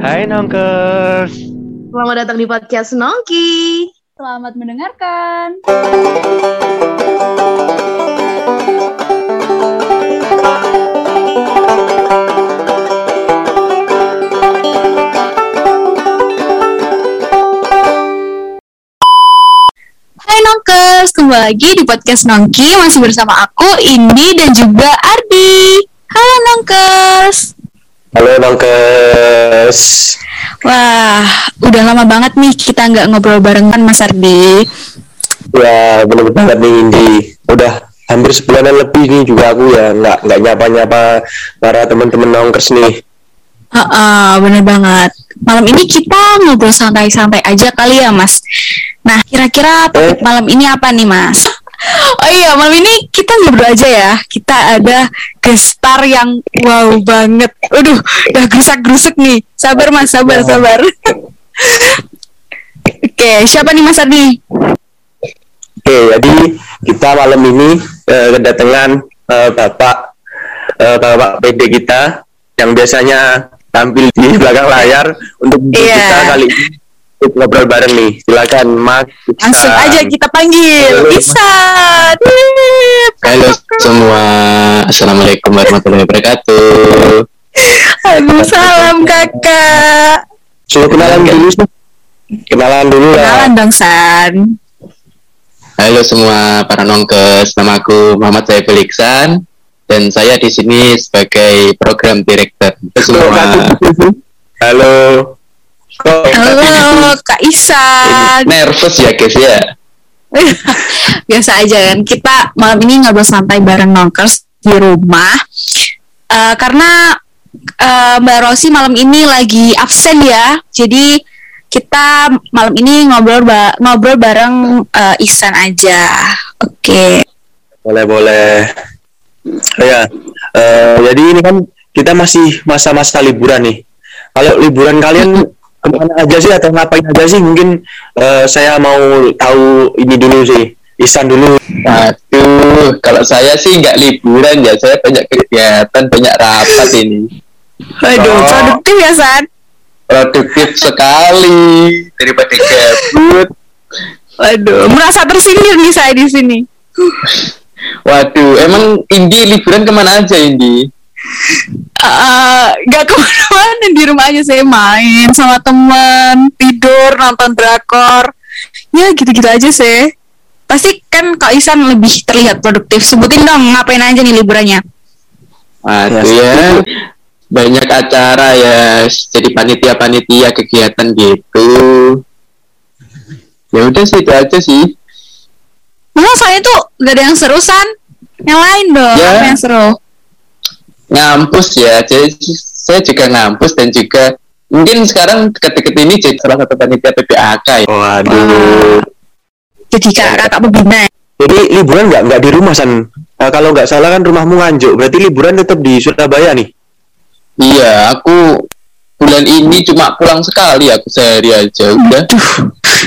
Hai Nongkers. Selamat datang di podcast Nongki. Selamat mendengarkan. Hai Nongkers, kembali lagi di podcast Nongki masih bersama aku Indi dan juga Ardi. Halo Nongkers. Halo Nongkers. Wah, udah lama banget nih kita nggak ngobrol barengan Mas Ardi. Ya bener banget nih Indi. Udah hampir sebulanan lebih nih juga aku ya nggak nggak nyapa nyapa para teman-teman Nongkers nih. Heeh, bener banget. Malam ini kita ngobrol santai-santai aja kali ya, Mas. Nah, kira-kira topik Eh. malam ini apa nih, Mas? Oh iya, malam ini kita ngobrol aja ya. Kita ada gestar yang wow banget. Waduh, udah gerusak-gerusuk nih. Sabar, Mas, sabar, sabar. Oke, siapa nih Mas Ardi? Oke jadi kita malam ini eh, kedatangan eh, bapak eh, bapak PD kita yang biasanya tampil di belakang layar untuk Iya. kita kali ini ngobrol bareng nih. Silakan Mas. Langsung aja kita panggil. Halo. Wip. Halo semua, Assalamualaikum warahmatullahi wabarakatuh. Waalaikumsalam, Kakak. Suruh kenalan dulu sih. Kenalan dulu lah. Kenalan dong, San. Halo semua para nongkes, nama aku Muhammad Saiful Iksan dan saya di sini sebagai program director. Semua Halo. Halo, Kak Isan. nervous ya guys ya. Biasa aja kan. Kita malam ini ngobrol santai bareng Nongkers di rumah. Eh, karena eh, Mbak Rosi malam ini lagi absen ya. Jadi kita malam ini ngobrol ba- ngobrol bareng eh, Ihsan aja. Oke. Boleh boleh. Oh ya, eh, jadi ini kan kita masih masa-masa liburan nih. Kalau liburan kalian ke mana aja sih atau ngapain aja sih? Mungkin eh, saya mau tahu ini dulu sih. Isan dulu. Aduh, kalau saya sih nggak liburan ya, saya banyak kegiatan, banyak rapat ini. Waduh, Oh. produktif ya San. Produktif sekali daripada gabut. Waduh, merasa tersindir nih saya di sini. Waduh, emang Indi liburan ke mana aja Indi? Eh, nggak ke mana-mana di rumah aja saya main sama teman tidur nonton drakor. Ya gitu-gitu aja sih. Pasti kan Kak Isan lebih terlihat produktif. Sebutin dong ngapain aja nih liburannya? Waduh Ya, ya, banyak acara ya, jadi panitia-panitia kegiatan gitu. Ya udah sih itu aja sih. Nah, saya tuh gak ada yang seru San. Yang lain dong Ya. apa yang seru Ngampus ya, jadi saya juga ngampus dan juga mungkin sekarang deket-deket ini jadi salah satu panitia PPAK ya. Waduh. jadi kakak kakak pembina Jadi liburan nggak nggak di rumah san? Eh, kalau nggak salah kan rumahmu nganjuk. Berarti liburan tetap di Surabaya nih. Iya, aku bulan ini cuma pulang sekali aku sehari aja udah. Duh,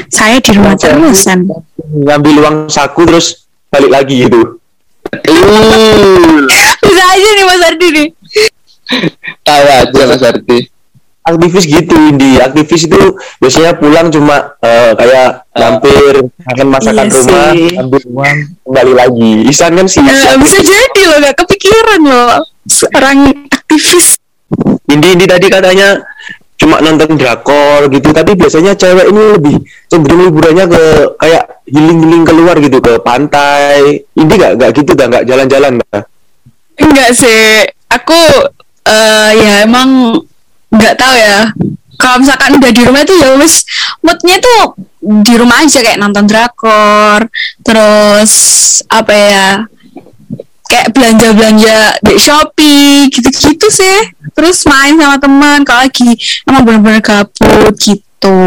saya di rumah terus San Ngambil uang saku terus balik lagi gitu. Betul. bisa aja nih Mas Ardi nih Tahu aja Mas Ardi. aktivis gitu Indi aktivis itu biasanya pulang cuma eh, kayak mampir makan masakan Iya rumah sih. ambil uang kembali lagi Isan kan sih Ya, bisa jadi loh gak kepikiran loh seorang aktivis Indi Indi tadi katanya cuma nonton drakor gitu tapi biasanya cewek ini lebih cenderung liburannya ke kayak healing healing keluar gitu ke pantai Indi gak gak gitu gak gak jalan-jalan gak? Enggak sih, aku eh ya emang nggak tahu ya. Kalau misalkan udah di rumah itu ya wes moodnya tuh di rumah aja kayak nonton drakor, terus apa ya kayak belanja belanja di Shopee gitu-gitu sih. Terus main sama teman kalau lagi emang bener-bener gabut gitu.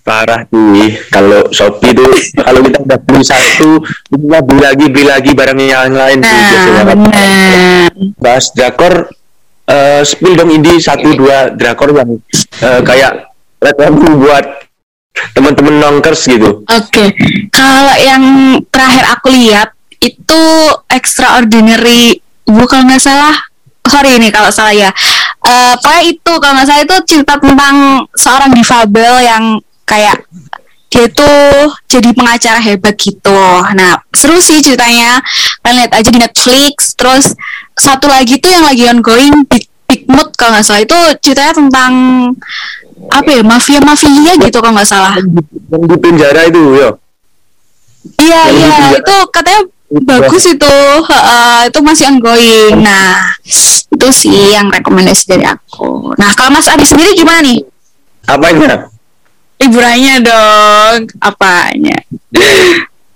parah sih. Kalau Shopee tuh kalau kita udah beli satu kita beli lagi beli lagi barang yang lain tuh biasanya. Nah, benar. bahas drakor eh spill dong Indi. Satu dua drakor yang eh, kayak rekomend buat teman-teman nongkers gitu. Oke, kalau yang terakhir aku lihat itu extraordinary, bu kalau nggak salah, sorry ini kalau salah ya, eh pokoknya itu kalau nggak salah itu cerita tentang seorang difabel yang kayak dia tuh jadi pengacara hebat gitu. Nah, seru sih ceritanya. Kalian lihat aja di Netflix. Terus satu lagi tuh yang lagi ongoing Big Big Mood kalau nggak salah itu ceritanya tentang apa ya mafia mafia gitu kalau nggak salah. yang di penjara itu ya Iya iya itu katanya bagus itu Heeh, itu masih ongoing. Nah itu sih yang rekomendasi dari aku. Nah kalau Mas Adi sendiri gimana nih? apanya Liburannya dong, apanya?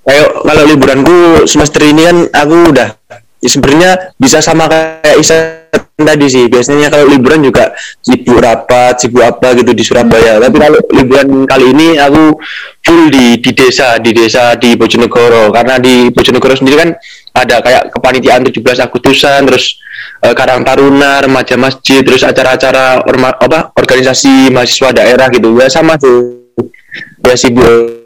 kayak kalau liburanku semester ini kan aku udah ya sebenarnya bisa sama kayak Isa tadi sih. Biasanya kalau liburan juga sibuk rapat sibuk apa gitu di Surabaya. Tapi kalau liburan kali ini aku full di di desa di desa di Bojonegoro. Karena di Bojonegoro sendiri kan ada kayak kepanitiaan 17 Agustusan terus eh, Karang Taruna remaja masjid terus acara-acara orma- apa organisasi mahasiswa daerah gitu. Ya sama tuh ya sibuk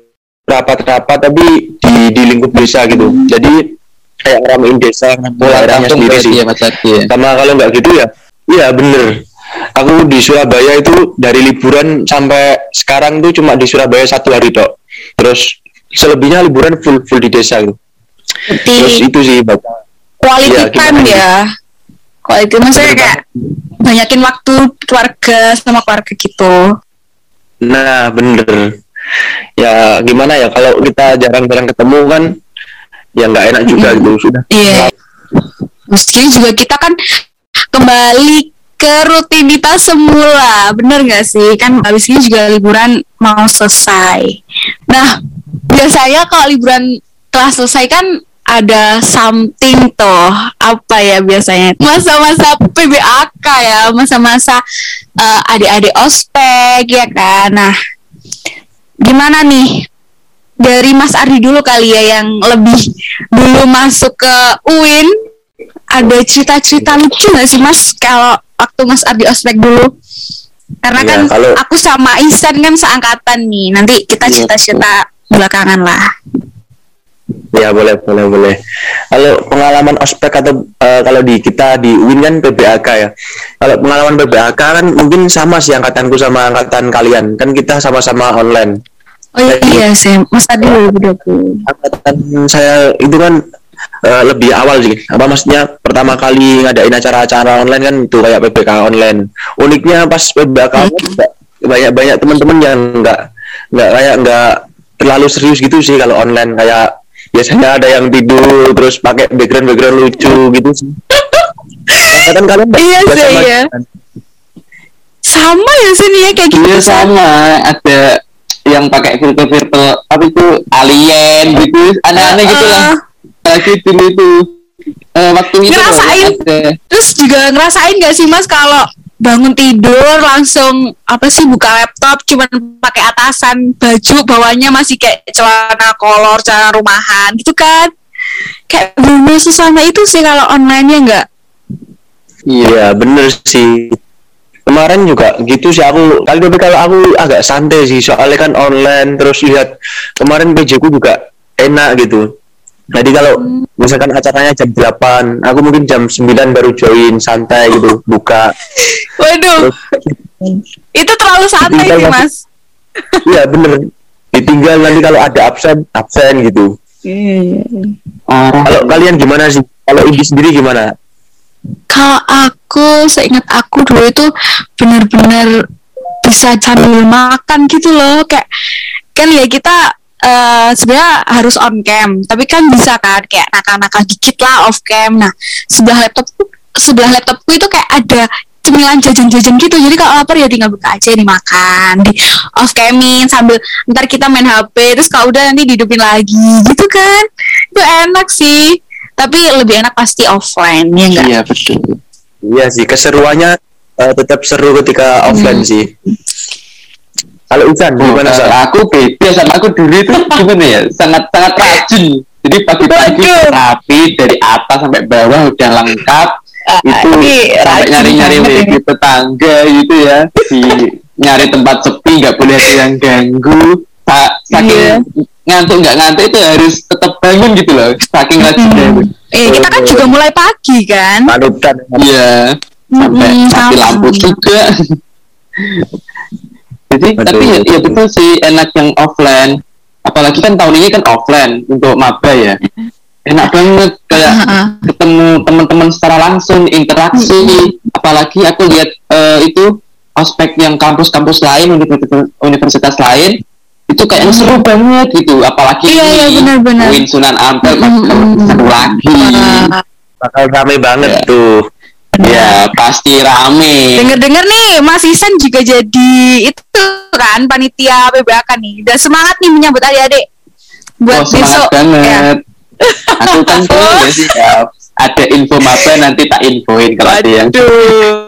rapat-rapat tapi di di lingkup desa gitu. Jadi kayak ramein desa Pulang daerahnya kampung sendiri sih ya Mas ya. sama kalau nggak gitu ya iya bener. Aku di Surabaya itu dari liburan sampai sekarang tuh cuma di Surabaya satu hari tok. Terus selebihnya liburan full full di desa gitu terus Berarti itu sih baca quality Iya, time gimana ya. Quality maksudnya kayak banyakin waktu keluarga sama keluarga gitu. nah bener. Ya gimana ya kalau kita jarang-jarang ketemu kan ya nggak enak juga gitu sudah. Iya. Mestinya juga kita kan kembali ke rutinitas semula, bener gak sih? Kan habis ini juga liburan mau selesai. Nah, biasanya kalau liburan telah selesai kan ada something toh. Apa ya biasanya? Masa-masa PBAK ya. Masa-masa eh, adik-adik ospek ya kan? Nah gimana nih dari Mas Ardi dulu kali ya yang lebih dulu masuk ke UIN ada cerita-cerita lucu nggak sih Mas kalau waktu Mas Ardi ospek dulu karena Iya, kan kalau- aku sama Isan kan seangkatan nih nanti kita Iya, cerita-cerita belakangan lah Ya boleh boleh boleh. Kalau pengalaman ospek atau eh, kalau di kita di UIN kan PBAK ya. Kalau pengalaman PBAK kan mungkin sama sih angkatanku sama angkatan kalian. Kan kita sama-sama online. Oh iya, iya sih Mas Ardi lebih dulu Angkatan saya itu kan eh, lebih awal sih. Apa maksudnya pertama kali ngadain acara-acara online kan itu kayak PBK online. Uniknya pas PBAK banyak banyak teman-teman yang nggak nggak kayak nggak terlalu serius gitu sih kalau online kayak biasanya ada yang tidur terus pakai background background lucu gitu sih. Angkatan kalian nggak- Iya sih, sama iya. kan? sama ya sini ya kayak gitu Iya San. sama ada yang pakai filter-filter apa itu alien gitu aneh-aneh gitu lah. Uh, lagi dulu itu Eh, waktu itu Ngerasain. terus juga ngerasain gak sih Mas kalau bangun tidur langsung apa sih buka laptop cuman pakai atasan baju bawahnya masih kayak celana kolor celana rumahan gitu kan? Kayak bener suasana itu sih kalau online nya enggak Iya bener sih. Kemarin juga gitu sih aku kali tapi kalau aku agak santai sih soalnya kan online terus lihat kemarin PJ ku juga enak gitu. Jadi kalau misalkan acaranya jam 8, aku mungkin jam 9 baru join santai gitu, buka. waduh itu terlalu santai sih Mas Iya bener. Ditinggal nanti kalau ada absen, absen gitu. orang Kalau kalian gimana sih? Kalau Indi sendiri gimana? Kalau aku seingat aku dulu itu bener-bener bisa sambil makan gitu loh. Kayak kan ya kita eh sebenarnya harus on cam tapi kan bisa kan kayak nakal-nakal dikit lah off cam. Nah sebelah laptopku sebelah laptopku itu kayak ada cemilan jajan-jajan gitu. Jadi kalau lapar ya tinggal buka aja dimakan di off camin sambil ntar kita main HP terus kalau udah nanti dihidupin lagi gitu kan. Itu enak sih tapi lebih enak pasti offline ya enggak iya betul. Iya sih, keseruannya eh, tetap seru ketika offline sih. Kalau Ican Oh, gimana sih? aku beda sama aku dulu itu gimana ya? Sangat sangat rajin. Jadi pagi-pagi rapi dari atas sampai bawah udah lengkap. Itu ini sampai rajin nyari-nyari WG ini. tetangga gitu ya. Di nyari tempat sepi nggak boleh ada yang ganggu Sa- saking ngantuk nggak ngantuk itu harus tetap bangun gitu loh saking rajinnya itu Eh, kita kan juga mulai pagi kan. Panutan. iya sampai mati sama. lampu juga jadi Betul, tapi ya, ya betul. sih enak yang offline apalagi kan tahun ini kan offline untuk maba ya enak banget kayak Heeh. ketemu teman-teman secara langsung interaksi apalagi aku lihat eh, itu ospek yang kampus-kampus lain universitas lain itu kayaknya seru banget gitu apalagi Iya, iya, ini, benar-benar. UIN Sunan Ampel Mm-mm. bakal seru lagi Wah, bakal rame banget Ya. tuh ya pasti rame Dengar-dengar nih Mas Isan juga jadi itu kan panitia PBAK nih. Dan semangat nih menyambut adik-adik buat oh semangat besok. Ya. banget aku kan tuh ya siap ada info apa nanti tak infoin kalau ada yang Waduh.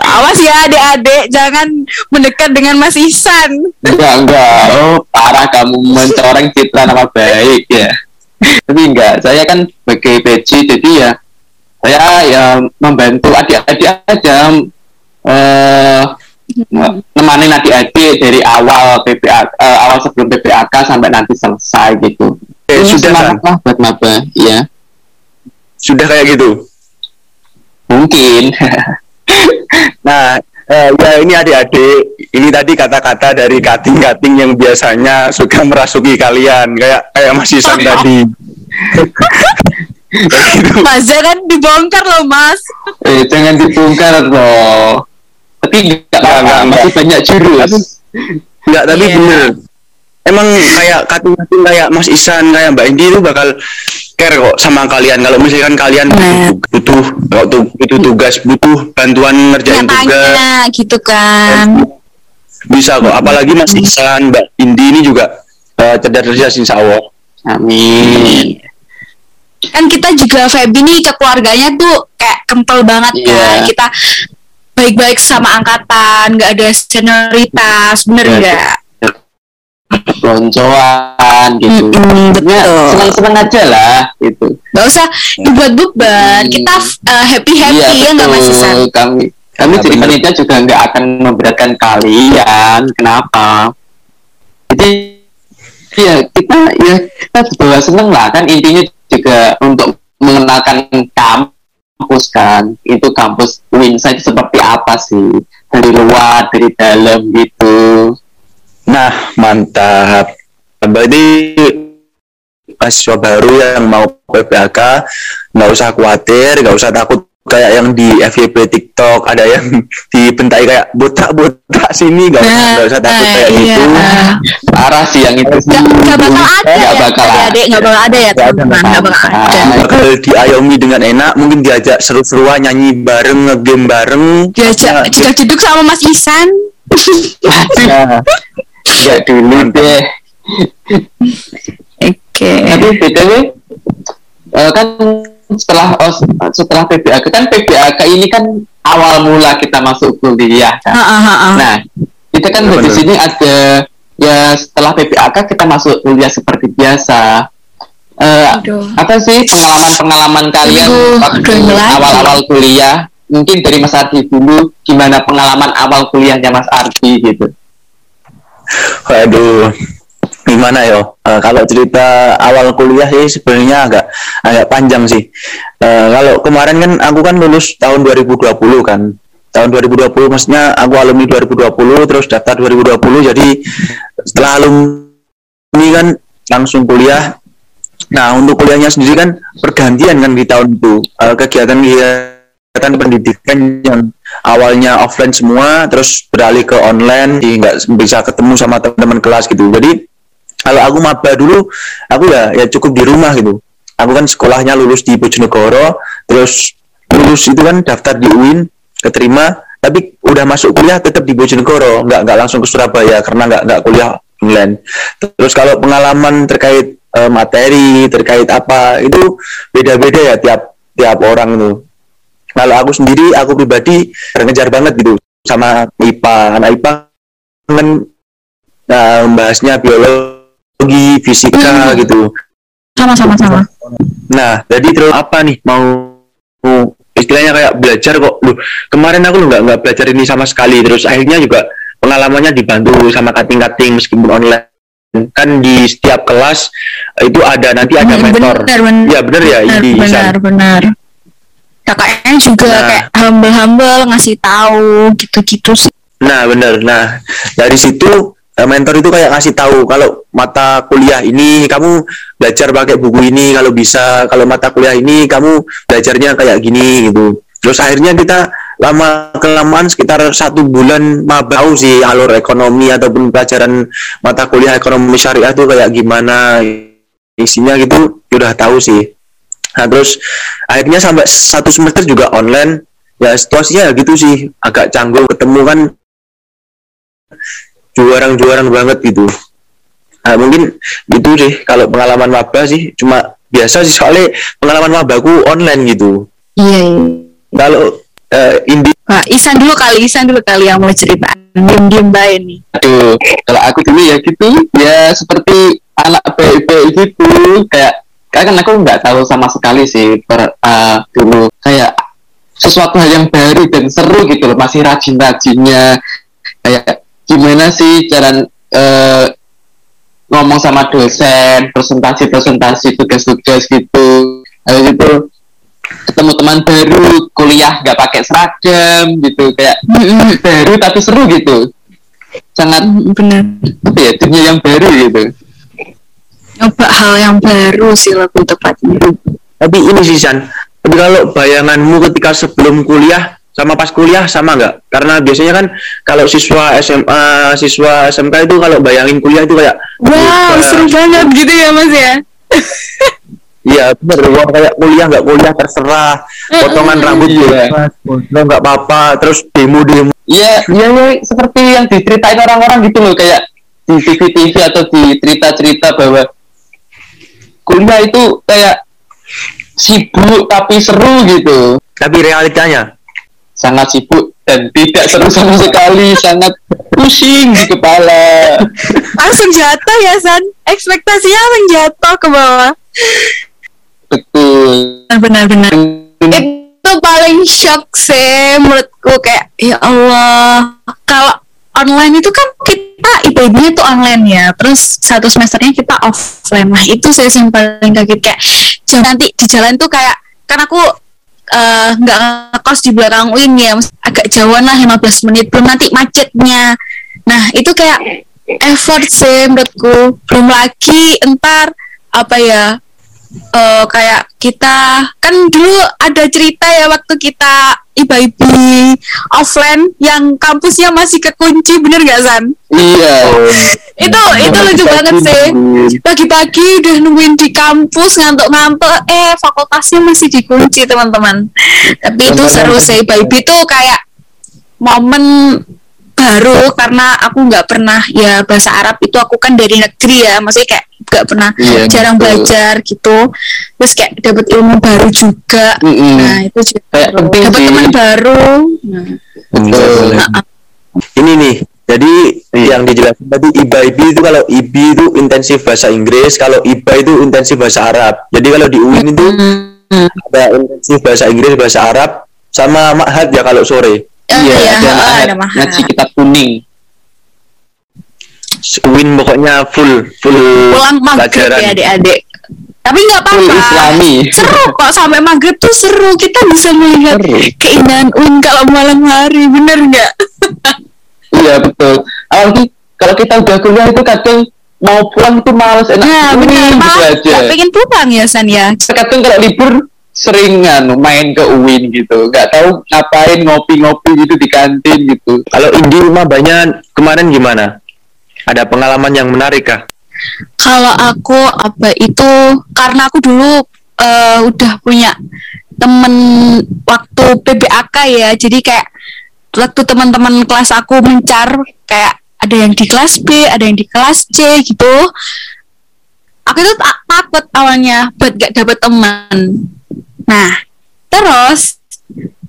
Awas ya adik-adik. Jangan mendekat dengan Mas Isan. enggak enggak. Oh parah kamu mencoreng citra nama baik ya. Tapi enggak saya kan sebagai PJ jadi ya saya ya membantu adik-adik aja. Eh nemanin adik-adik dari awal PPA eh, awal sebelum PPAK sampai nanti selesai gitu. Eh, Ini sudah semangat kan lah buat maba? Ya sudah kayak gitu? Mungkin Nah, eh, ya ini adik-adik, ini tadi kata-kata dari kating-kating yang biasanya suka merasuki kalian, kayak kayak Mas Isan tadi. Gitu. Mas kan dibongkar loh Mas. eh jangan dibongkar loh tapi enggak Enggak, apa-apa enggak, masih banyak jurus Enggak, tapi Iya. bener. Emang kayak kating-kating kayak Mas Isan, kayak Mbak Indi itu bakal care kok sama kalian. Kalau misalkan kalian Nah. butuh waktu butuh tugas, butuh bantuan ngerjain tugas, Nyatanya gitu kan. bisa kok. Apalagi Mas Isan, Mbak Indi ini juga eh, cerdas-cerdas insya Allah. amin Kan kita juga Feby nih ke keluarganya tuh kayak kental banget Iya. kan. Kita baik-baik sama angkatan, nggak ada senioritas, bener Iya, nggak? Loncoan gitu. Mm-mm, ya betul. senang-senang aja lah gitu. Gak usah dibuat beban. Hmm. Kita happy happy ya nggak Mas Isan? Iya, kami kami Ya, jadi panitia juga nggak akan memberatkan kalian. Kenapa? Jadi ya kita ya kita bawa seneng lah. Kan intinya juga untuk mengenalkan kampus kan. Itu kampus Winside seperti apa sih? Dari luar dari dalam gitu Nah, mantap. Berarti mahasiswa baru yang mau PPAK nggak usah khawatir, nggak usah takut kayak yang di FYP TikTok ada yang dibentai kayak botak-botak sini nggak usah nggak usah takut Nah, kayak iya. gitu. parah sih yang itu sih Gak, gak bakal ada Nggak ya bakal adik-adik Gak bakal ada ya Nggak ada, bakal ada Bakal diayomi dengan enak, mungkin diajak seru-seruan nyanyi bareng, ngegame bareng. Diajak Nah, jeduk-jeduk sama Mas Isan ya dulu deh Oke tapi btw eh, kan setelah os- setelah PBAK kan PBAK ini kan awal mula kita masuk kuliah kan. Nah, kita kan Benar, di sini ada ya setelah PPAK kita masuk kuliah seperti biasa. Eh, Aduh. apa sih pengalaman-pengalaman kalian Aduh, waktu awal-awal kuliah? Mungkin dari Mas Ardi dulu, gimana pengalaman awal kuliahnya Mas Ardi gitu? Waduh, gimana yo? Eh, kalau cerita awal kuliah sih sebenarnya agak agak panjang sih. Eh, kalau kemarin kan aku kan lulus tahun 2020 kan. Tahun 2020 maksudnya aku alumni 2020 terus daftar 2020 jadi setelah alumni kan langsung kuliah. Nah, untuk kuliahnya sendiri kan pergantian kan di tahun itu. Eh, kegiatan kegiatan pendidikan yang awalnya offline semua terus beralih ke online jadi nggak bisa ketemu sama teman-teman kelas gitu. Jadi kalau aku maba dulu aku ya ya cukup di rumah gitu. Aku kan sekolahnya lulus di Bojonegoro terus lulus itu kan daftar di UIN keterima tapi udah masuk kuliah tetap di Bojonegoro nggak nggak langsung ke Surabaya karena nggak nggak kuliah online. Terus kalau pengalaman terkait eh, materi terkait apa itu beda-beda ya tiap tiap orang tuh kalau aku sendiri aku pribadi ngejar banget gitu sama IPA anak IPA kan nah, bahasnya biologi fisika Hmm. gitu. Sama-sama sama nah jadi terus apa nih mau mau istilahnya kayak belajar kok. Lu kemarin aku lu nggak nggak belajar ini sama sekali. Terus akhirnya juga pengalamannya dibantu sama kating-kating meskipun online. Kan di setiap kelas itu ada nanti ada Hmm, mentor. benar ya benar ya ini benar benar kakaknya juga Nah. kayak humble-humble ngasih tahu gitu-gitu sih Nah, bener. Nah, dari situ eh, mentor itu kayak ngasih tahu kalau mata kuliah ini kamu belajar pakai buku ini kalau bisa, kalau mata kuliah ini kamu belajarnya kayak gini gitu. Terus akhirnya kita lama kelamaan sekitar satu bulan mabau sih alur ekonomi ataupun pelajaran mata kuliah ekonomi syariah itu kayak gimana isinya gitu udah tahu sih. Nah terus akhirnya sampai satu semester juga online. Ya situasinya gitu sih. Agak canggung ketemu kan. Juarang-juarang banget gitu. Nah, mungkin gitu sih kalau pengalaman maba sih. Cuma biasa sih soalnya pengalaman mabaku online gitu. iya iya. Kalau eh, Indi Wah, Isan dulu kali Isan dulu kali yang mau cerita. Diem-diem baik nih Aduh, kalau aku dulu ya gitu, ya seperti anak baik-baik gitu, kayak kayak kan aku nggak tahu sama sekali sih per, uh, dulu. Kayak sesuatu hal yang baru dan seru gitu loh, masih rajin-rajinnya. Kayak gimana sih cara eh, ngomong sama dosen, presentasi-presentasi tugas-tugas gitu, habis itu ketemu teman baru, kuliah nggak pakai seragam gitu, kayak baru tapi seru gitu, sangat bener. apa ya dunia yang baru gitu nyoba hal yang baru sih lebih tepatnya tapi ini sih San. Tapi kalau bayanganmu ketika sebelum kuliah sama pas kuliah sama nggak? Karena biasanya kan kalau siswa SMA, siswa SMK itu kalau bayangin kuliah itu kayak wow wah, seru banget gitu ya mas ya Iya bener, kayak kuliah nggak kuliah terserah, potongan rambut Iya. bebas, nggak apa-apa, terus demo-demo. Iya, iya, iya, seperti yang diceritain orang-orang gitu loh, kayak di TV-TV atau di cerita-cerita bahwa kuliah itu kayak sibuk tapi seru gitu. Tapi realitanya, Sangat sibuk dan tidak seru sama sekali, sangat pusing di kepala. langsung jatuh ya San ekspektasinya langsung jatuh ke bawah Betul. benar-benar itu paling shock sih menurutku kayak ya Allah kalau online itu kan kita IPB tuh online ya. Terus satu semesternya kita offline. Lah itu saya yang paling kaget. Kayak nanti di jalan tuh kayak kan aku eh, nggak ngekos di belakang UIN ya agak jauhan lah 15 menit. Belum nanti macetnya. Nah itu kayak effort sih menurutku. Belum lagi entar apa ya eh, kayak kita kan dulu ada cerita ya waktu kita iba-ibi offline yang kampusnya masih kekunci bener gak San? Iya. itu itu lucu banget sih pagi-pagi udah nungguin di kampus ngantuk-ngantuk eh fakultasnya masih dikunci teman-teman tapi itu seru sih iba-ibi tuh kayak momen baru karena aku nggak pernah ya bahasa Arab itu aku kan dari negeri ya maksudnya kayak nggak pernah Iya, jarang betul. belajar gitu terus kayak dapat ilmu baru juga Mm-mm. nah itu juga Kayak seru. penting dapat sih. teman baru nah, Betul. ini nih, jadi yang dijelasin tadi IBA IB itu kalau IB itu intensif bahasa Inggris, kalau IBA itu intensif bahasa Arab. Jadi kalau di UIN itu Hmm. ada intensif bahasa Inggris, bahasa Arab, sama Ma'had ya kalau sore. Oh, Iya, iya, dan ada ada mahal. ngaji kitab kuning. UIN pokoknya full full pulang maghrib pelajaran. ya adik-adik tapi nggak apa-apa seru kok sampai maghrib tuh seru kita bisa melihat Seru. keindahan UIN kalau malam hari bener nggak Iya betul. Apalagi kalau kita udah kuliah itu kadang mau pulang itu males enak nah bener gitu malah aja. nggak pengen pulang ya San ya Kadang kalau libur seringan main ke UIN gitu. Nggak tahu ngapain ngopi-ngopi gitu di kantin gitu. Kalau Indi rumah banyak kemarin gimana? Ada pengalaman yang menarik kah? kalau aku apa itu karena aku dulu eh, udah punya temen waktu PBAK ya jadi kayak waktu teman-teman kelas aku mencar kayak ada yang di kelas B ada yang di kelas C gitu aku itu tak takut awalnya buat gak dapet teman nah terus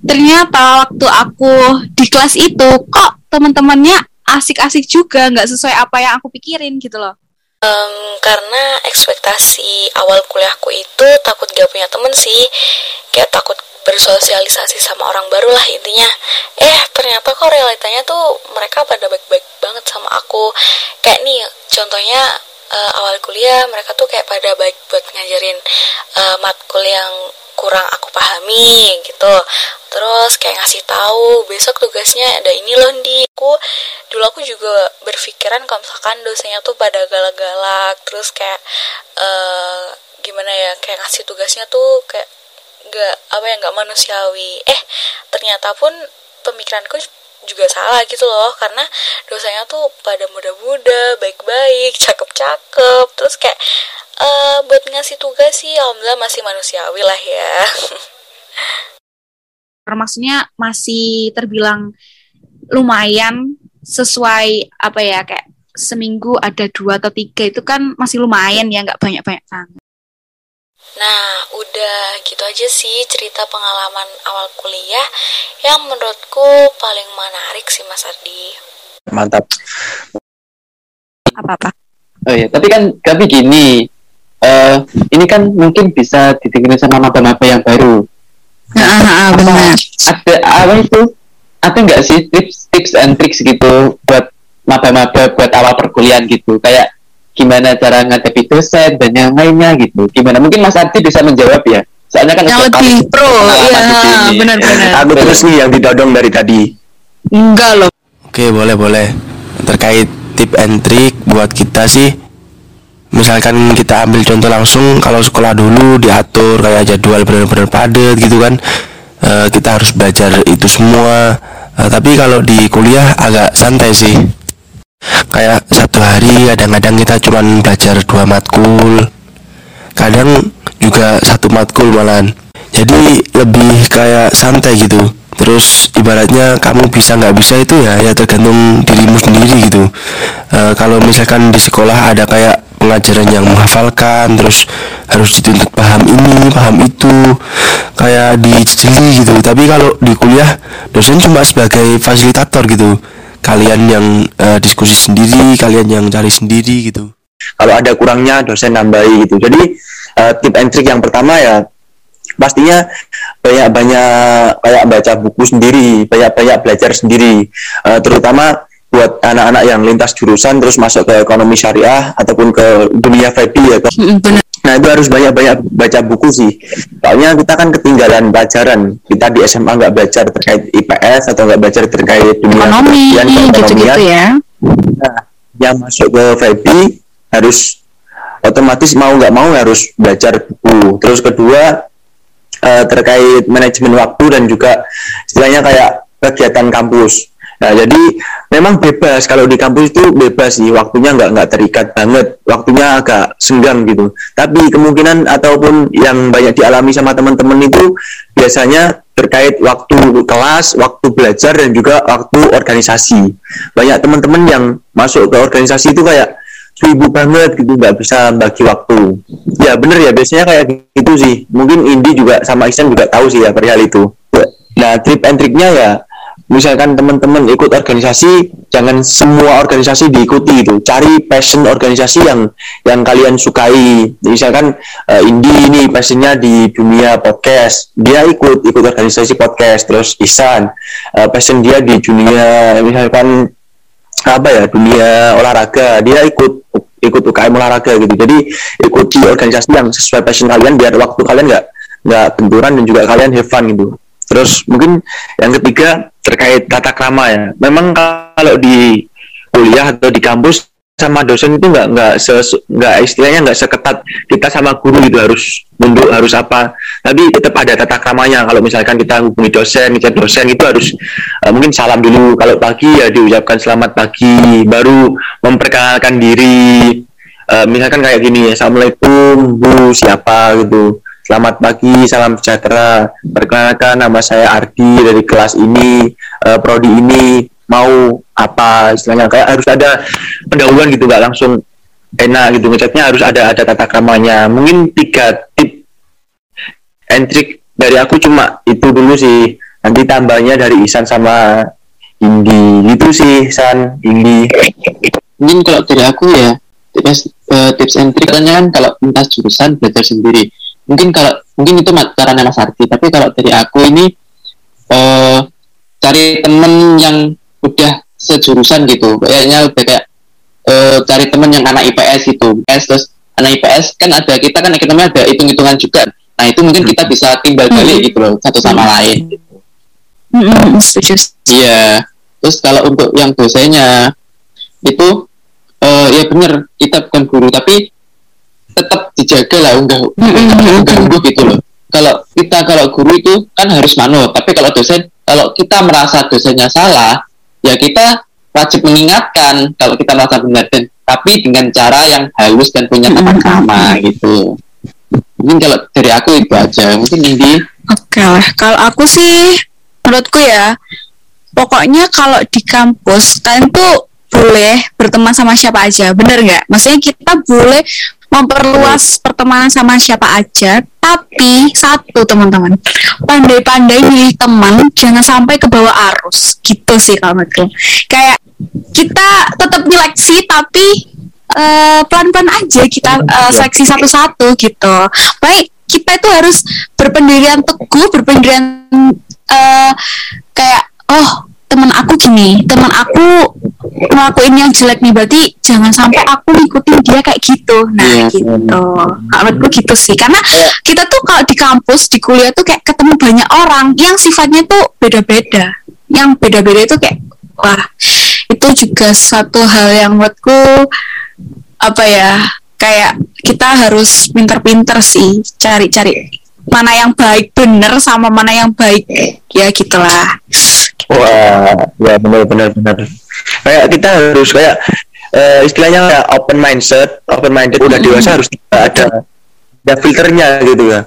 ternyata waktu aku di kelas itu kok teman-temannya asik-asik juga nggak sesuai apa yang aku pikirin gitu loh. Em, karena ekspektasi awal kuliahku itu takut gak punya temen sih. Kayak takut bersosialisasi sama orang baru lah intinya. Eh ternyata kok realitanya tuh mereka pada baik-baik banget sama aku. Kayak nih contohnya eh, awal kuliah mereka tuh kayak pada baik buat ngajarin eh, matkul yang kurang aku pahami gitu. Terus kayak ngasih tahu besok tugasnya ada ini loh di aku dulu aku juga berpikiran kalau misalkan dosennya tuh pada galak-galak terus kayak eh gimana ya kayak ngasih tugasnya tuh kayak nggak apa ya nggak manusiawi. Eh ternyata pun pemikiranku juga salah gitu loh karena dosanya tuh pada muda-muda baik-baik cakep-cakep terus kayak eh buat ngasih tugas sih alhamdulillah masih manusiawi lah ya maksudnya masih terbilang lumayan sesuai apa ya kayak seminggu ada dua atau tiga itu kan masih lumayan ya nggak banyak banyak banget Nah, udah gitu aja sih cerita pengalaman awal kuliah yang menurutku paling menarik sih Mas Ardi. Mantap. apa apa Oh iya, tapi kan tapi gini, eh ini kan mungkin bisa didengar sama maba-maba yang baru. ah, benar Ada apa itu? Ada nggak sih tips tips and tricks gitu buat maba-maba buat awal perkuliahan gitu? Kayak gimana cara ngadepi dosen dan yang lainnya gitu? Gimana? Mungkin Mas Ardi bisa menjawab ya. Soalnya kan yang lebih pro ya sini. benar-benar Aku terus nih yang ditodong dari tadi. enggak loh Oke boleh boleh terkait tip and trick buat kita sih misalkan kita ambil contoh langsung kalau sekolah dulu diatur kayak jadwal benar-benar padat gitu kan Eh, kita harus belajar itu semua. Eh, tapi kalau di kuliah agak santai sih. Kayak satu hari kadang-kadang kita cuman belajar dua matkul kadang juga satu matkul malahan. Jadi lebih kayak santai gitu. Terus ibaratnya kamu bisa nggak bisa itu ya ya tergantung dirimu sendiri gitu. Eh, kalau misalkan di sekolah ada kayak pengajaran yang menghafalkan terus harus dituntut paham ini paham itu kayak dijeli gitu tapi kalau di kuliah dosen cuma sebagai fasilitator gitu kalian yang eh, diskusi sendiri kalian yang cari sendiri gitu Kalau ada kurangnya dosen nambahi gitu. Jadi eh, tip and trick yang pertama ya pastinya banyak-banyak kayak baca buku sendiri, banyak-banyak belajar sendiri. Eh, terutama buat anak-anak yang lintas jurusan terus masuk ke ekonomi syariah ataupun ke dunia FEBI ya ke benar Nah itu harus banyak-banyak baca buku sih. Soalnya kita kan ketinggalan pelajaran. Kita di SMA nggak belajar terkait IPS atau nggak belajar terkait dunia ekonomi gitu-gitu ya Nah, yang masuk ke FEBI harus otomatis mau nggak mau harus belajar buku. Terus kedua eh, terkait manajemen waktu dan juga istilahnya kayak kegiatan kampus. Nah, jadi memang bebas kalau di kampus itu bebas sih waktunya nggak nggak terikat banget, waktunya agak senggang gitu. Tapi kemungkinan ataupun yang banyak dialami sama teman-teman itu biasanya terkait waktu kelas, waktu belajar dan juga waktu organisasi. Banyak teman-teman yang masuk ke organisasi itu kayak sibuk banget gitu, nggak bisa bagi waktu. Ya bener ya, biasanya kayak gitu sih. Mungkin Indi juga sama Iksan juga tahu sih ya perihal itu. Nah, trip and triknya ya misalkan teman-teman ikut organisasi jangan semua organisasi diikuti gitu cari passion organisasi yang yang kalian sukai. Misalkan eh, Indi ini passionnya di dunia podcast. Dia ikut ikut organisasi podcast. Terus Isan eh, passion dia di dunia misalkan apa ya dunia olahraga. Dia ikut ikut UKM olahraga gitu. Jadi ikuti organisasi yang sesuai passion kalian biar waktu kalian nggak nggak benturan dan juga kalian have fun gitu terus mungkin yang ketiga terkait tata krama ya. Memang kalau di kuliah atau di kampus sama dosen itu nggak nggak nggak istilahnya nggak seketat kita sama guru gitu harus nunduk harus apa. Tapi tetap ada tata kramanya. Kalau misalkan kita hubungi dosen ngechat dosen itu harus eh, mungkin salam dulu. Kalau pagi ya diucapkan selamat pagi baru memperkenalkan diri. Eh, misalkan kayak gini assalamualaikum bu siapa? gitu selamat pagi salam sejahtera. Perkenalkan nama saya Ardi dari kelas ini eh, prodi ini. Mau apa? Istilahnya kayak harus ada pendahuluan gitu nggak langsung enak gitu ngechatnya harus ada ada tata kramanya. Mungkin tiga tip and trick dari aku cuma itu dulu sih. Nanti tambahnya dari Isan sama Indi. Gitu sih San Indi. Mungkin kalau dari aku ya tips eh, tips and trick kan kalau lintas jurusan belajar sendiri mungkin kalau mungkin itu caranya Mas Ardi. Tapi kalau dari aku ini eh cari temen yang udah sejurusan gitu. Kayaknya udah kayak eh, cari temen yang anak IPS itu IPS terus anak IPS kan ada kita kan ekonomi ada hitung-hitungan juga. Nah itu mungkin kita bisa timbal balik gitu loh satu sama lain. Gitu. Setuju. Iya. Terus kalau untuk yang dosennya itu eh ya bener kita bukan guru. Tapi tetap dijaga lah enggak ganggu gitu loh. Kalau kita kalau guru itu kan harus manut, tapi kalau dosen kalau kita merasa dosennya salah, ya kita wajib mengingatkan kalau kita merasa benar dan tapi dengan cara yang halus dan punya tata krama gitu. Mungkin kalau dari aku itu aja. Mungkin Indi Oke lah, kalau aku sih menurutku ya, pokoknya kalau di kampus kalian tuh boleh berteman sama siapa aja, bener nggak? Maksudnya kita boleh memperluas pertemanan sama siapa aja, tapi satu teman-teman, pandai-pandai milih teman, jangan sampai ke bawah arus, gitu sih kalau menurutku. Kayak kita tetap nyeleksi, tapi eh, pelan-pelan aja kita eh, seleksi satu-satu gitu. Baik kita itu harus berpendirian teguh, berpendirian eh, kayak oh teman aku gini, teman aku ngelakuin yang jelek nih berarti jangan sampai aku ngikutin dia kayak gitu. Nah Iya. gitu. Kalau menurutku gitu sih, karena kita tuh kalau di kampus di kuliah tuh kayak ketemu banyak orang yang sifatnya tuh beda-beda. Yang beda-beda itu kayak wah itu juga satu hal yang menurutku apa ya kayak kita harus pinter-pinter sih cari-cari mana yang baik bener sama mana yang baik ya gitulah Wah, ya benar benar benar. Kayak kita harus kayak eh, istilahnya kayak open mindset, open minded udah dewasa harus ada ada filternya gitu ya.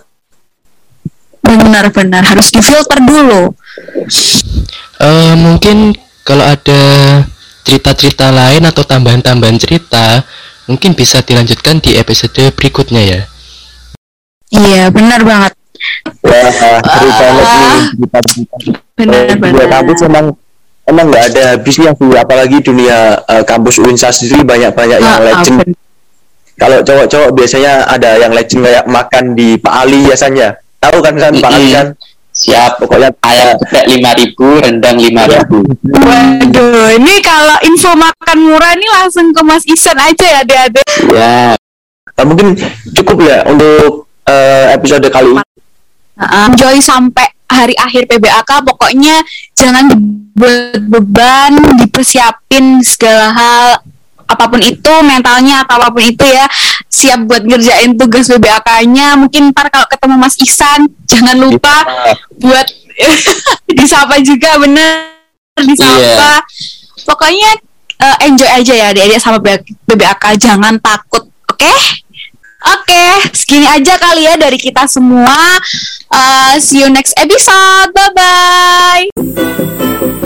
benar-benar harus difilter dulu Eh, mungkin kalau ada cerita-cerita lain atau tambahan-tambahan cerita, mungkin bisa dilanjutkan di episode berikutnya ya. iya benar banget Wah, seru banget nih cerita-cerita. Dunia benar-benar kampus emang emang nggak ada habisnya sih apalagi dunia eh, kampus Uinsa sendiri banyak-banyak yang Ah, ah, legend. benar. kalau cowok-cowok biasanya ada yang legend kayak makan di Pak Ali biasanya. Tahu kan kan Pak Ali Mm-mm. kan? Siap pokoknya ayam geprek lima ribu rendang lima ribu. Waduh, ini kalau info makan murah ini langsung ke Mas Isan aja ya, adik-adik. ya Eh, mungkin cukup ya untuk eh, episode kali ini Enjoy sampai hari akhir PBAK, pokoknya jangan dibuat beban, dipersiapin segala hal, apa pun itu, mentalnya atau apa pun itu ya, siap buat ngerjain tugas PBAK-nya. Mungkin ntar kalau ketemu Mas Ihsan, jangan lupa buat disapa juga bener disapa. Pokoknya eh, enjoy aja ya adik-adik sama BBAK jangan takut oke oke segini aja kali ya dari kita semua. Eh, see you next episode. Bye bye